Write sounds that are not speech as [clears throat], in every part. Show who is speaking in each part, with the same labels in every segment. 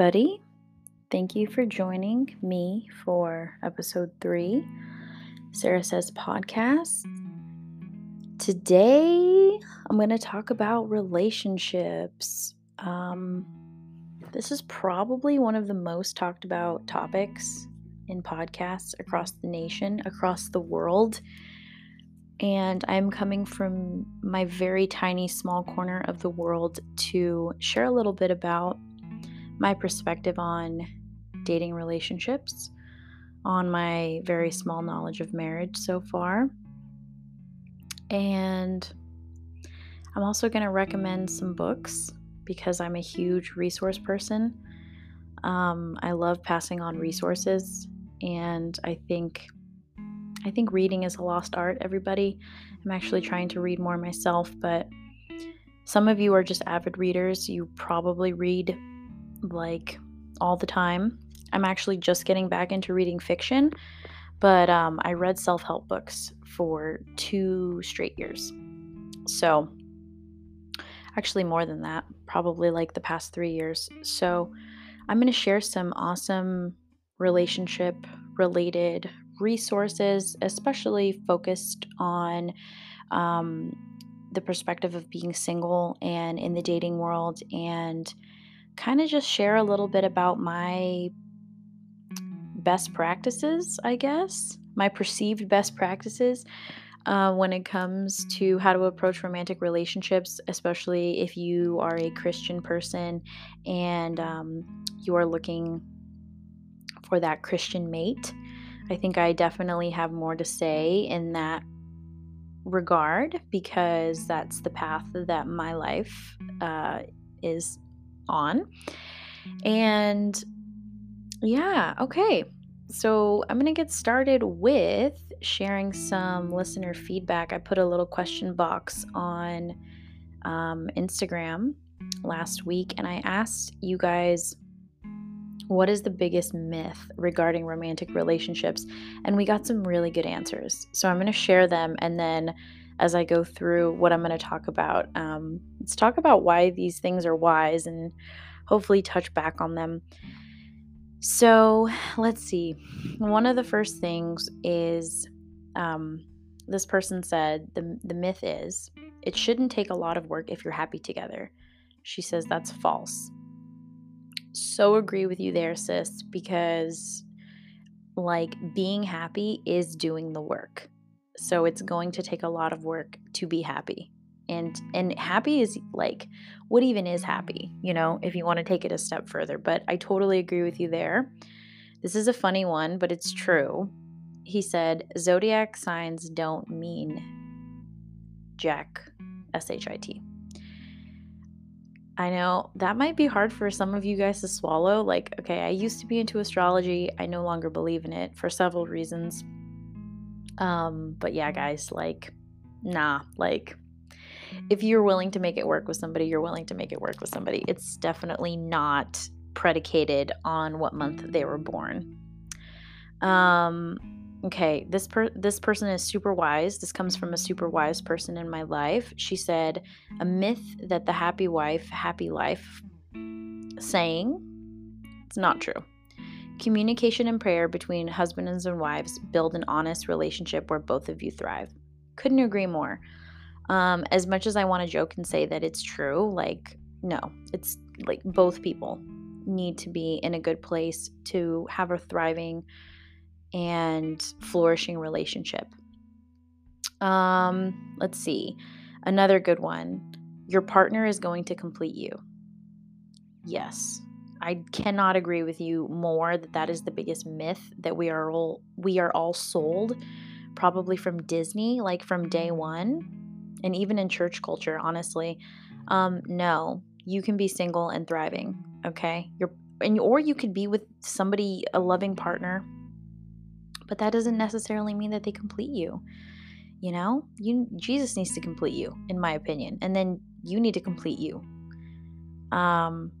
Speaker 1: Everybody. Thank you for joining me for episode three, Sarah Says Podcast. Today, I'm going to talk about relationships. Um, this is probably one of the most talked about topics in podcasts across the nation, across the world. And I'm coming from my very tiny, small corner of the world to share a little bit about my perspective on dating relationships, on my very small knowledge of marriage so far. And I'm also going to recommend some books because I'm a huge resource person. Um, I love passing on resources, and I think I think reading is a lost art. Everybody, I'm actually trying to read more myself, but some of you are just avid readers. You probably read like all the time. I'm actually just getting back into reading fiction, but um, I read self help books for two straight years. So, actually, more than that, probably like the past three years. So, I'm going to share some awesome relationship related resources, especially focused on um, the perspective of being single and in the dating world and kind of just share a little bit about my best practices, I guess, my perceived best practices uh, when it comes to how to approach romantic relationships, especially if you are a Christian person and um, you are looking for that Christian mate. I think I definitely have more to say in that regard because that's the path that my life uh, is on. And yeah, okay. So I'm going to get started with sharing some listener feedback. I put a little question box on um, Instagram last week and I asked you guys what is the biggest myth regarding romantic relationships? And we got some really good answers. So I'm going to share them and then as I go through what I'm going to talk about, um, let's talk about why these things are wise and hopefully touch back on them. So let's see. One of the first things is um, this person said the, the myth is it shouldn't take a lot of work if you're happy together. She says that's false. So agree with you there, sis, because like being happy is doing the work. So it's going to take a lot of work to be happy and and happy is like what even is happy you know if you want to take it a step further but i totally agree with you there this is a funny one but it's true he said zodiac signs don't mean jack s-h-i-t I know that might be hard for some of you guys to swallow. Like, okay, I used to be into astrology. I no longer believe in it for several reasons. Um, but yeah, guys, like, nah, like, if you're willing to make it work with somebody, you're willing to make it work with somebody. It's definitely not predicated on what month they were born. Um, okay, this per- this person is super wise. This comes from a super wise person in my life. She said, "A myth that the happy wife, happy life saying it's not true." Communication and prayer between husbands and wives build an honest relationship where both of you thrive. Couldn't agree more. Um, as much as I want to joke and say that it's true, like, no, it's like both people need to be in a good place to have a thriving and flourishing relationship. Um, let's see. Another good one. Your partner is going to complete you. Yes. I cannot agree with you more that that is the biggest myth that we are all we are all sold probably from Disney like from day 1 and even in church culture, honestly. Um, no, you can be single and thriving. Okay, you're and or you could be with somebody, a loving partner, but that doesn't necessarily mean that they complete you. You know, you Jesus needs to complete you, in my opinion, and then you need to complete you. Um,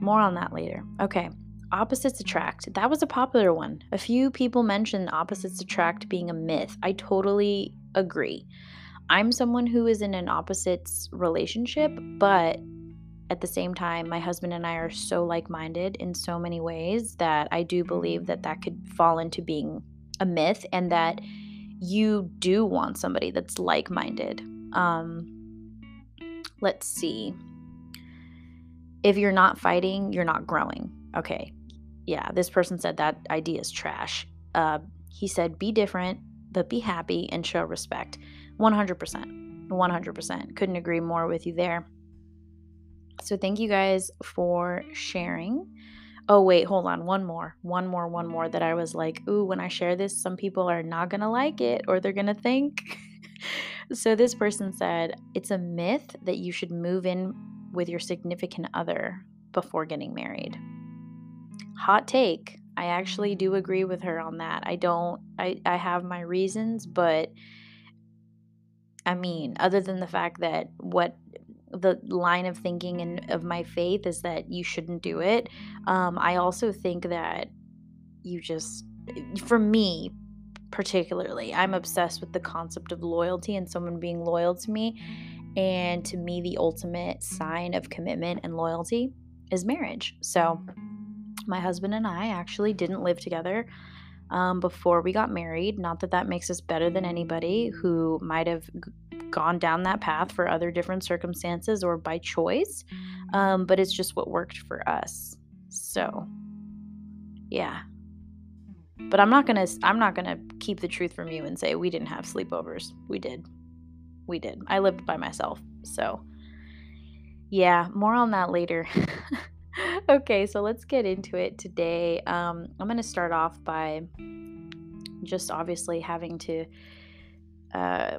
Speaker 1: more on that later. Okay. Opposites attract. That was a popular one. A few people mentioned opposites attract being a myth. I totally agree. I'm someone who is in an opposites relationship, but at the same time, my husband and I are so like minded in so many ways that I do believe that that could fall into being a myth and that you do want somebody that's like minded. Um, let's see. If you're not fighting, you're not growing. Okay. Yeah, this person said that idea is trash. Uh, he said, be different, but be happy and show respect. 100%. 100%. Couldn't agree more with you there. So, thank you guys for sharing. Oh, wait, hold on. One more. One more, one more that I was like, ooh, when I share this, some people are not going to like it or they're going to think. [laughs] so, this person said, it's a myth that you should move in with your significant other before getting married. Hot take. I actually do agree with her on that. I don't, I, I have my reasons, but I mean, other than the fact that what the line of thinking and of my faith is that you shouldn't do it. Um, I also think that you just, for me particularly, I'm obsessed with the concept of loyalty and someone being loyal to me. And to me, the ultimate sign of commitment and loyalty is marriage. So, my husband and I actually didn't live together um, before we got married. Not that that makes us better than anybody who might have gone down that path for other different circumstances or by choice, um, but it's just what worked for us. So, yeah. But I'm not gonna I'm not gonna keep the truth from you and say we didn't have sleepovers. We did. We did. I lived by myself. So, yeah, more on that later. [laughs] okay, so let's get into it today. Um, I'm going to start off by just obviously having to uh,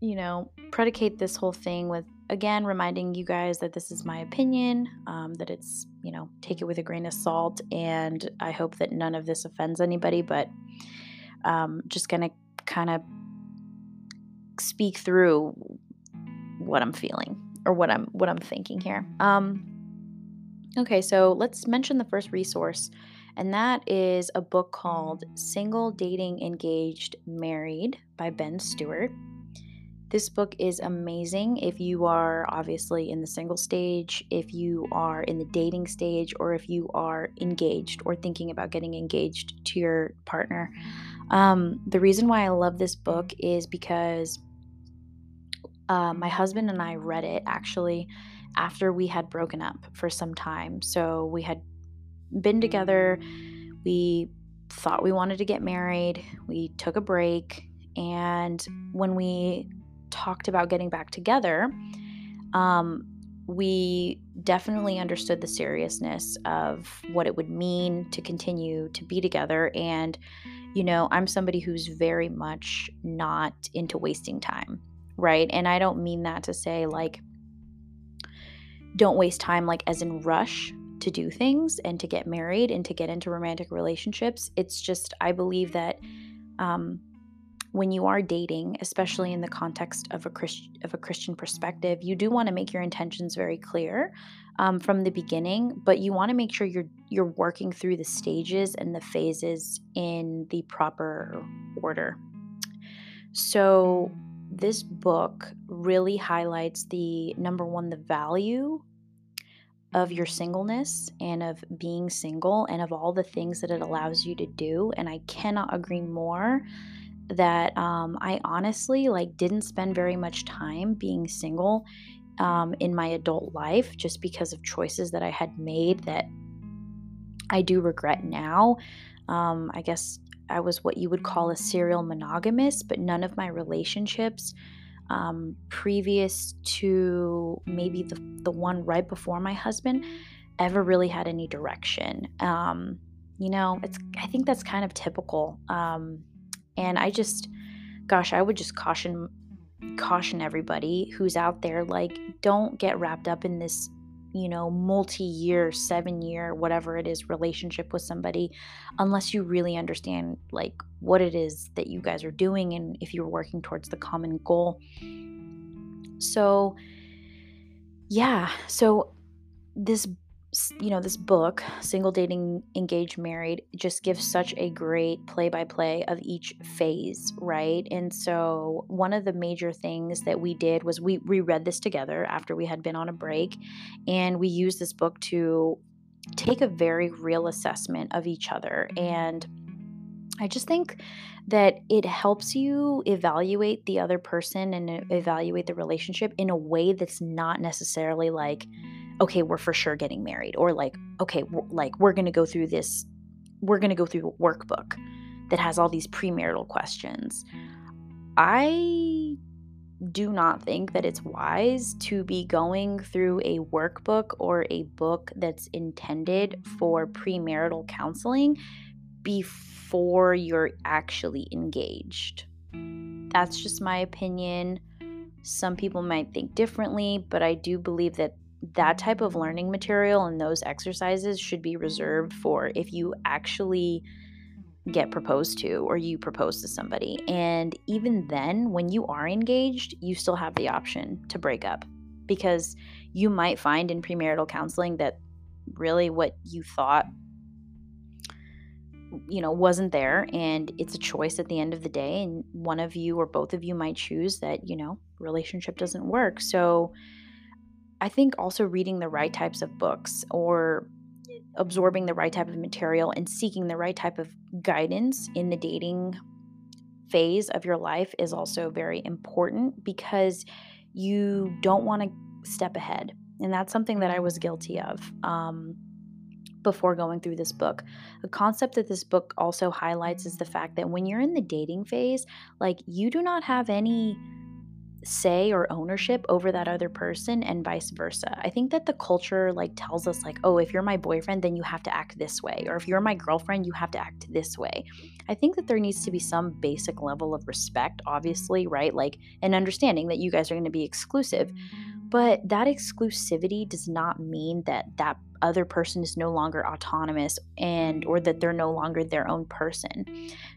Speaker 1: you know, predicate this whole thing with, again, reminding you guys that this is my opinion, um, that it's, you know, take it with a grain of salt. And I hope that none of this offends anybody, but um, just going to kind of speak through what I'm feeling or what I'm what I'm thinking here. Um, okay, so let's mention the first resource, and that is a book called "Single, Dating, Engaged, Married" by Ben Stuart. This book is amazing if you are obviously in the single stage, if you are in the dating stage, or if you are engaged or thinking about getting engaged to your partner. Um, the reason why I love this book is because uh, my husband and I read it actually after we had broken up for some time. So we had been together, we thought we wanted to get married, we took a break, and when we talked about getting back together, um, we definitely understood the seriousness of what it would mean to continue to be together. And, you know, I'm somebody who's very much not into wasting time, right? And I don't mean that to say like, don't waste time, like as in rush to do things and to get married and to get into romantic relationships. It's just, I believe that um, when you are dating, especially in the context of a Christ- of a Christian perspective, you do want to make your intentions very clear um, from the beginning, but you want to make sure you're you're working through the stages and the phases in the proper order. So this book really highlights the number one, the value of your singleness and of being single and of all the things that it allows you to do. And I cannot agree more that um, I honestly like didn't spend very much time being single um, in my adult life just because of choices that I had made that I do regret now. Um, I guess I was what you would call a serial monogamist, but none of my relationships um, previous to maybe the, the one right before my husband ever really had any direction. Um, you know, it's I think that's kind of typical um, and I just, gosh, I would just caution caution everybody who's out there like don't get wrapped up in this you know multi-year 7 year whatever it is relationship with somebody unless you really understand like what it is that you guys are doing and if you're working towards the common goal. So yeah so this you know, this book, Single Dating Engaged Married, just gives such a great play by play of each phase, right? And so, one of the major things that we did was we reread this together after we had been on a break, and we used this book to take a very real assessment of each other. Mm-hmm. And I just think that it helps you evaluate the other person and evaluate the relationship in a way that's not necessarily like, okay, we're for sure getting married, or like, okay, we're, like we're to go through this, we're to go through a workbook that has all these premarital questions. I do not think that it's wise to be going through a workbook or a book that's intended for premarital counseling before you're actually engaged. That's just my opinion. Some people might think differently, but I do believe that that type of learning material and those exercises should be reserved for if you actually get proposed to or you propose to somebody. And even then, when you are engaged, you still have the option to break up because you might find in premarital counseling that really what you thought you know wasn't there and it's a choice at the end of the day and one of you or both of you might choose that you know relationship doesn't work so I think also reading the right types of books or absorbing the right type of material and seeking the right type of guidance in the dating phase of your life is also very important because you don't want to step ahead. And that's something that I was guilty of um, before going through this book. A concept that this book also highlights is the fact that when you're in the dating phase, like you do not have any say or ownership over that other person and vice versa. I think that the culture like tells us like, "Oh, if you're my boyfriend, then you have to act this way," or if you're my girlfriend, you have to act this way. I think that there needs to be some basic level of respect, obviously, right? Like an understanding that you guys are going to be exclusive. But that exclusivity does not mean that that other person is no longer autonomous and or that they're no longer their own person.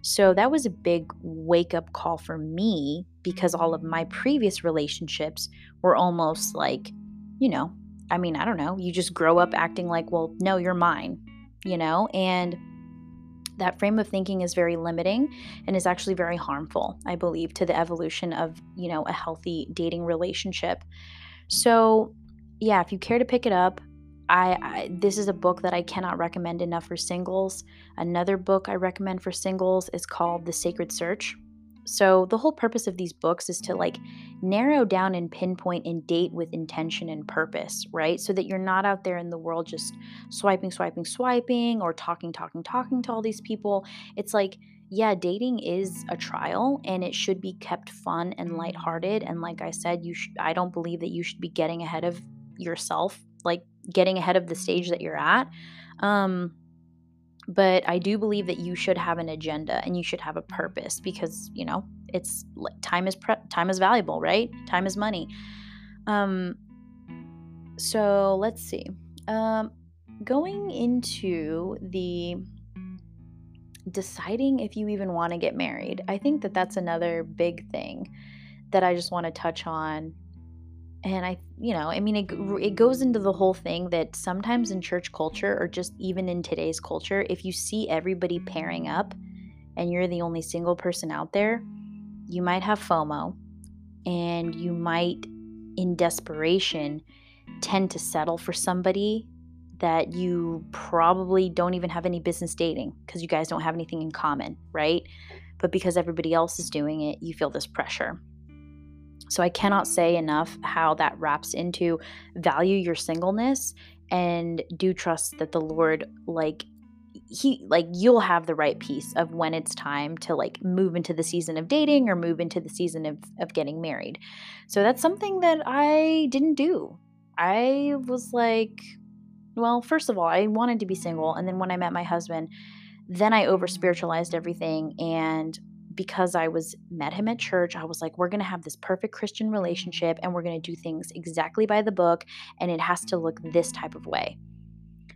Speaker 1: So that was a big wake up call for me because all of my previous relationships were almost like, you know, I mean, I don't know, you just grow up acting like, well, no, you're mine, you know? And that frame of thinking is very limiting and is actually very harmful, I believe, to the evolution of, you know, a healthy dating relationship. So, yeah, if you care to pick it up, I, I, this is a book that I cannot recommend enough for singles. Another book I recommend for singles is called The Sacred Search. So the whole purpose of these books is to like narrow down and pinpoint and date with intention and purpose, right? So that you're not out there in the world just swiping, swiping, swiping or talking, talking, talking to all these people. It's like yeah, dating is a trial and it should be kept fun and lighthearted. And like I said, you should, I don't believe that you should be getting ahead of yourself, like getting ahead of the stage that you're at. Um, but I do believe that you should have an agenda and you should have a purpose because you know it's time is pre- time is valuable, right? Time is money. Um, so let's see. Um, going into the deciding if you even want to get married. I think that that's another big thing that I just want to touch on. And I, you know, I mean, it, it goes into the whole thing that sometimes in church culture or just even in today's culture, if you see everybody pairing up and you're the only single person out there, you might have FOMO and you might, in desperation, tend to settle for somebody that you probably don't even have any business dating because you guys don't have anything in common, right? But because everybody else is doing it, you feel this pressure. So I cannot say enough how that wraps into value your singleness and do trust that the Lord like he like you'll have the right piece of when it's time to like move into the season of dating or move into the season of, of getting married so that's something that i didn't do i was like well, first of all, I wanted to be single. And then when I met my husband, then I over spiritualized everything. And because I was met him at church, I was like, we're going to have this perfect Christian relationship and we're going to do things exactly by the book. And it has to look this type of way.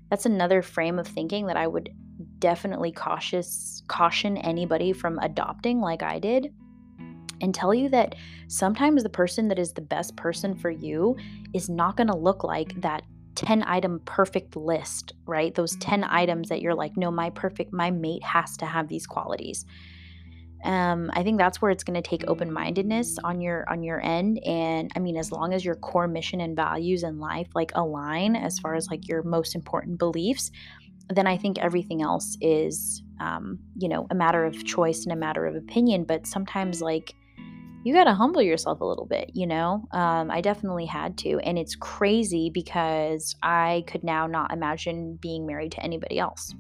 Speaker 1: That's another frame of thinking that I would definitely cautious caution anybody from adopting like I did and tell you that sometimes the person that is the best person for you is not going to look like that 10 item perfect list, right? Those 10 items that you're like, no, my perfect, my mate has to have these qualities. Um, I think that's where it's going to take open mindedness on your on your end, and I mean, as long as your core mission and values in life like align as far as like your most important beliefs, then I think everything else is, um, you know, a matter of choice and a matter of opinion. But sometimes, like, you got to humble yourself a little bit, you know? Um, I definitely had to. And it's crazy because I could now not imagine being married to anybody else.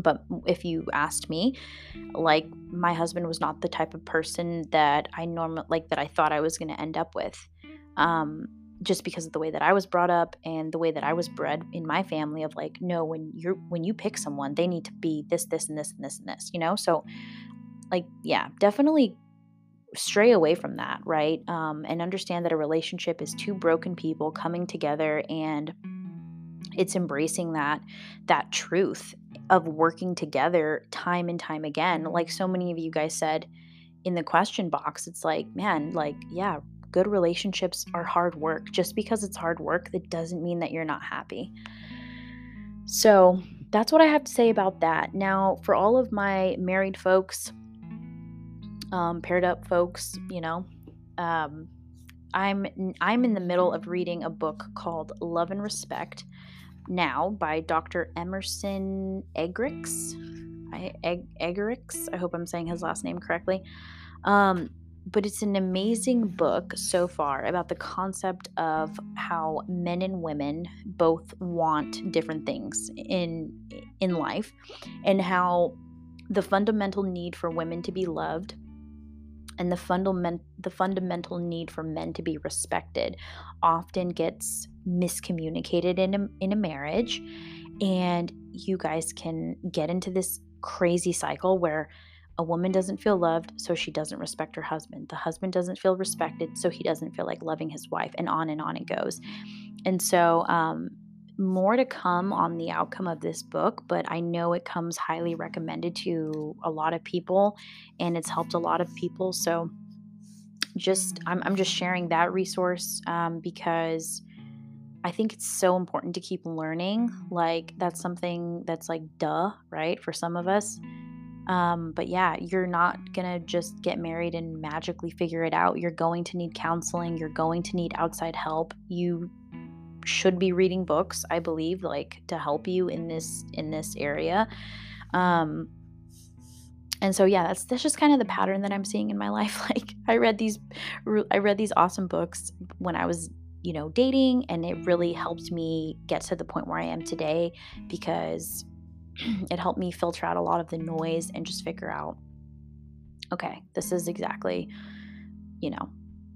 Speaker 1: But if you asked me, like, my husband was not the type of person that I normally, like, that I thought I was going to end up with. Um, just because of the way that I was brought up and the way that I was bred in my family of like no when you're when you pick someone they need to be this this and this and this and this you know so like yeah definitely stray away from that right um, and understand that a relationship is two broken people coming together and it's embracing that that truth of working together time and time again like so many of you guys said in the question box it's like man like yeah good relationships are hard work. Just because it's hard work, that doesn't mean that you're not happy. So that's what I have to say about that. Now, for all of my married folks, um, paired up folks, you know, um, I'm I'm in the middle of reading a book called Love and Respect now by Dr. Emerson Eggerichs. I, Egg, I hope I'm saying his last name correctly. Um, but it's an amazing book so far about the concept of how men and women both want different things in in life and how the fundamental need for women to be loved and the fundament the fundamental need for men to be respected often gets miscommunicated in a, in a marriage and you guys can get into this crazy cycle where a woman doesn't feel loved, so she doesn't respect her husband. The husband doesn't feel respected, so he doesn't feel like loving his wife, and on and on it goes. And so, um, more to come on the outcome of this book, but I know it comes highly recommended to a lot of people and it's helped a lot of people. So, just I'm, I'm just sharing that resource um, because I think it's so important to keep learning. Like, that's something that's like, duh, right? For some of us. Um, but yeah, you're not to just get married and magically figure it out. You're going to need counseling, you're going to need outside help. You should be reading books, I believe, like to help you in this in this area. Um and so yeah, that's that's just kind of the pattern that I'm seeing in my [laughs] life. Like I read these I read these awesome books when I was you know dating and it really helped me get to the point where I am today because [clears throat] it helped me filter out a lot of the noise and just figure out okay, this is exactly, you know,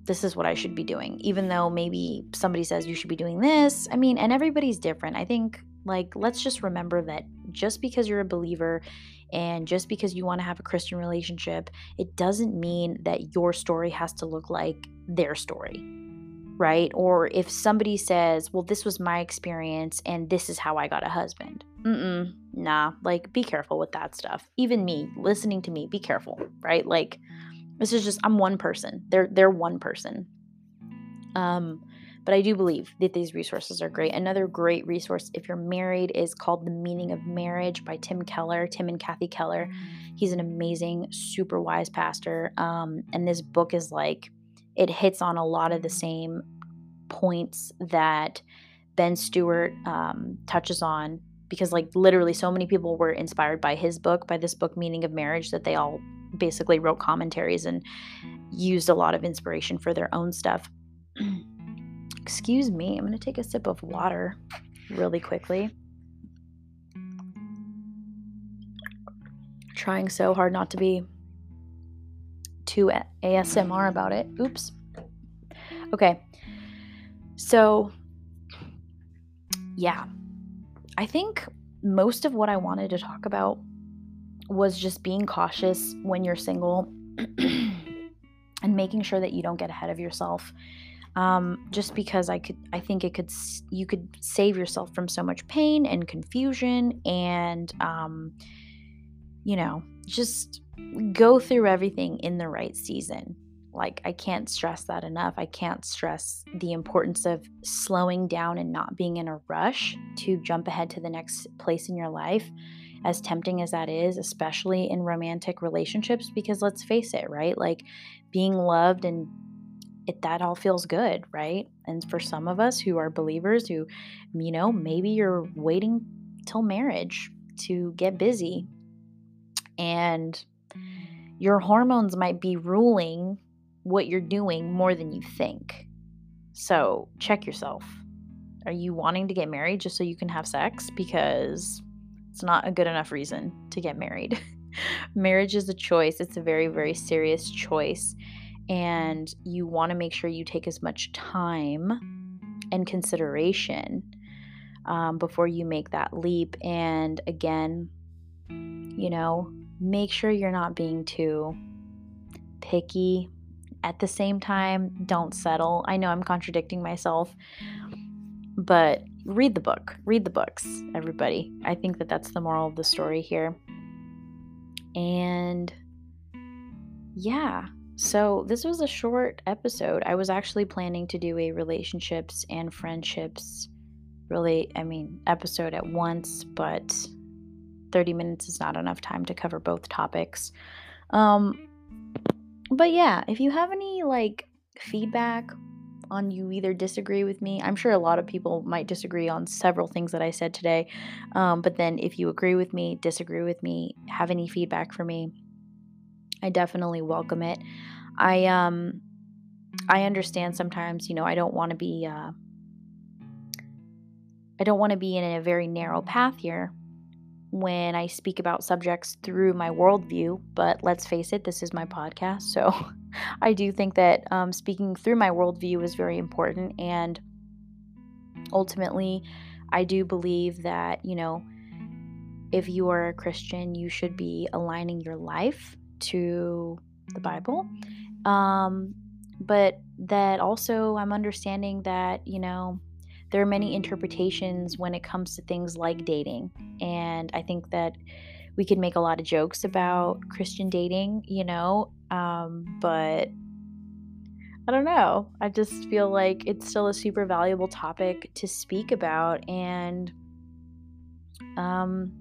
Speaker 1: this is what I should be doing. Even though maybe somebody says you should be doing this. I mean, and everybody's different. I think, like, let's just remember that just because you're a believer and just because you want to have a Christian relationship, it doesn't mean that your story has to look like their story right? Or if somebody says, well, this was my experience and this is how I got a husband. Mm-mm, nah, like be careful with that stuff. Even me, listening to me, be careful, right? Like this is just I'm one person. They're they're one person. Um, but I do believe that these resources are great. Another great resource if you're married is called The Meaning of Marriage by Tim Keller, Tim and Kathy Keller. He's an amazing, super wise pastor. Um, and this book is like it hits on a lot of the same points that Ben Stuart um, touches on because, like, literally, so many people were inspired by his book, by this book, Meaning of Marriage, that they all basically wrote commentaries and used a lot of inspiration for their own stuff. [clears throat] Excuse me, I'm going to take a sip of water really quickly. Trying so hard not to be too ASMR about it. Oops. Okay. So, yeah. I think most of what I wanted to talk about was just being cautious when you're single [clears throat] and making sure that you don't get ahead of yourself. Um, just because I could, I think it could, you could save yourself from so much pain and confusion and, um, you know, just go through everything in the right season. Like, I can't stress that enough. I can't stress the importance of slowing down and not being in a rush to jump ahead to the next place in your life, as mm-hmm. tempting as that is, especially in romantic relationships. Because let's face it, right? Like, being loved and it, that all feels good, right? And for some of us who are believers, who, you know, maybe you're waiting till marriage to get busy and your hormones might be ruling what you're doing more than you think. So check yourself. Are you wanting to get married just so you can have sex? Because it's not a good enough reason to get married. [laughs] Marriage is a choice, it's a very, very serious choice. And you want to make sure you take as much time and consideration um, before you make that leap. And again, you know, make sure you're not being too picky. At the same time, don't settle. I know I'm contradicting myself, but read the book. Read the books, everybody. I think that that's the moral of the story here. And yeah, so this was a short episode. I was actually planning to do a relationships and friendships really, I mean, episode at once, but 30 minutes is not enough time to cover both topics. Um, but yeah, if you have any like feedback on you either disagree with me, I'm sure a lot of people might disagree on several things that I said today. Um, but then if you agree with me, disagree with me, have any feedback for me, I definitely welcome it. I um I understand sometimes, you know, I don't want to be uh I don't want to be in a very narrow path here when I speak about subjects through my worldview, but let's face it, this is my podcast. So [laughs] I do think that um, speaking through my worldview is very important. And ultimately, I do believe that, you know, if you are a Christian, you should be aligning your life to the Bible. Um, but that also, I'm understanding that, you know, there are many interpretations when it comes to things like dating. And I think that we could make a lot of jokes about Christian dating, you know, um, but I don't know. I just feel like it's still a super valuable topic to speak about and um,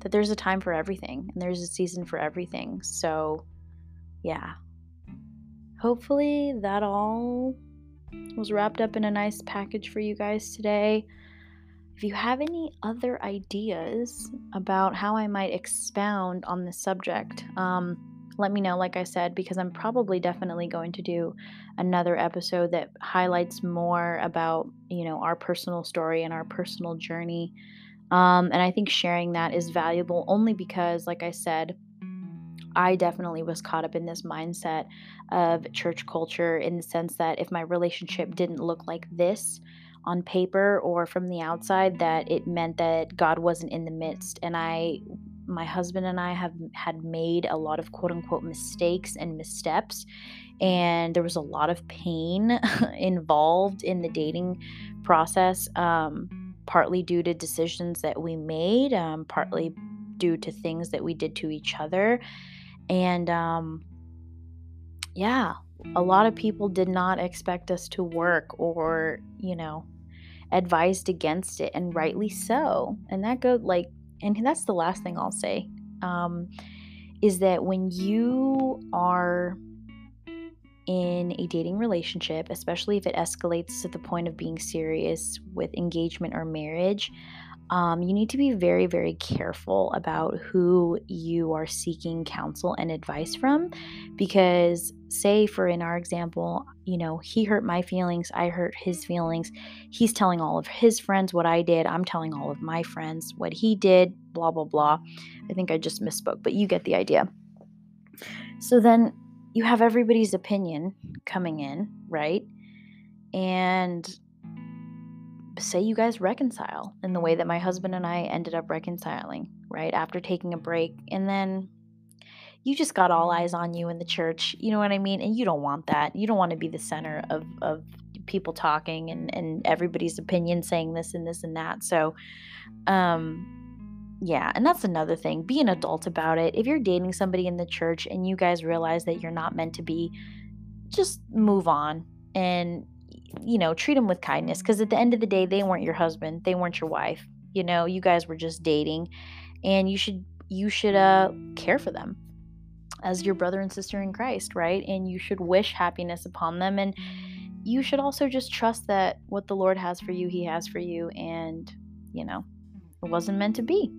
Speaker 1: that there's a time for everything and there's a season for everything. So, yeah. Hopefully, that all was wrapped up in a nice package for you guys today. If you have any other ideas about how I might expound on this subject, um, let me know, like I said, because I'm probably definitely going to do another episode that highlights more about, you know, our personal story and our personal journey. Um, and I think sharing that is valuable only because, like I said, I definitely was caught up in this mindset of church culture in the sense that if my relationship didn't look like this on paper or from the outside, that it meant that God wasn't in the midst. And I, my husband and I have had made a lot of quote unquote mistakes and missteps. And there was a lot of pain [laughs] involved in the dating process, um, partly due to decisions that we made, um, partly due to things that we did to each other. And um, yeah, a lot of people did not expect us to work or, you know, advised against it, and rightly so. And that goes like, and that's the last thing I'll say um, is that when you are in a dating relationship, especially if it escalates to the point of being serious with engagement or marriage, um, you need to be very, very careful about who you are seeking counsel and advice from. Because, say, for in our example, you know, he hurt my feelings, I hurt his feelings. He's telling all of his friends what I did, I'm telling all of my friends what he did, blah, blah, blah. I think I just misspoke, but you get the idea. So then you have everybody's opinion coming in, right? And say you guys reconcile in the way that my husband and I ended up reconciling, right? After taking a break. And then you just got all eyes on you in the church. You know what I mean? And you don't want that. You don't want to be the center of, of people talking and, and everybody's opinion saying this and this and that. So, um, yeah, and that's another thing. Be an adult about it. If you're dating somebody in the church and you guys realize that you're not meant to be just move on and you know, treat them with kindness because at the end of the day, they weren't your husband, they weren't your wife. You know, you guys were just dating and you should you should uh care for them as your brother and sister in Christ, right? And you should wish happiness upon them and you should also just trust that what the Lord has for you, he has for you and, you know, it wasn't meant to be.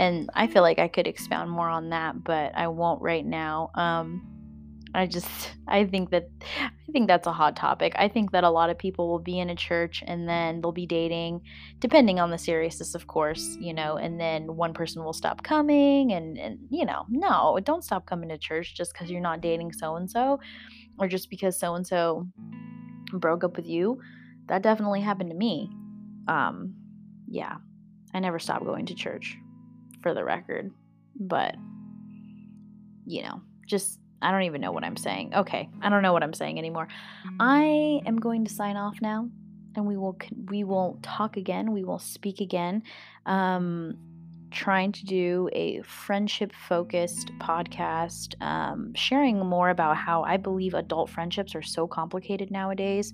Speaker 1: And I feel like I could expound more on that, but I won't right now. Um I just I think that I think that's a hot topic. I think that a lot of people will be in a church and then they'll be dating depending on the seriousness of course, you know, and then one person will stop coming and and you know, no, don't stop coming to church just cuz you're not dating so and so or just because so and so broke up with you. That definitely happened to me. Um yeah. I never stopped going to church for the record. But you know, just I don't even know what I'm saying. Okay, I don't know what I'm saying anymore. I am going to sign off now, and we will we will talk again. We will speak again. Um, trying to do a friendship focused podcast, um, sharing more about how I believe adult friendships are so complicated nowadays.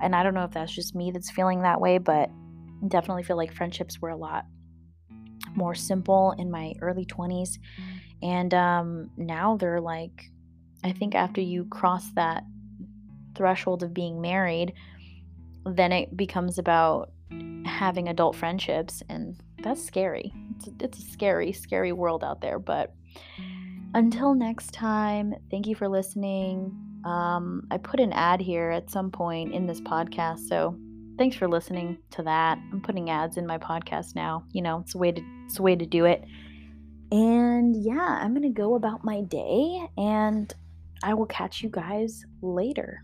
Speaker 1: And I don't know if that's just me that's feeling that way, but definitely feel like friendships were a lot more simple in my early 20s. And um, now they're like I think after you cross that threshold of being married, then it becomes about having adult friendships, and that's scary. It's a, it's a scary, scary world out there. But until next time, thank you for listening. Um, I put an ad here at some point in this podcast, so thanks for listening to that. I'm putting ads in my podcast now. You know, it's a way to it's a way to do it. And yeah, I'm gonna go about my day and I will catch you guys later.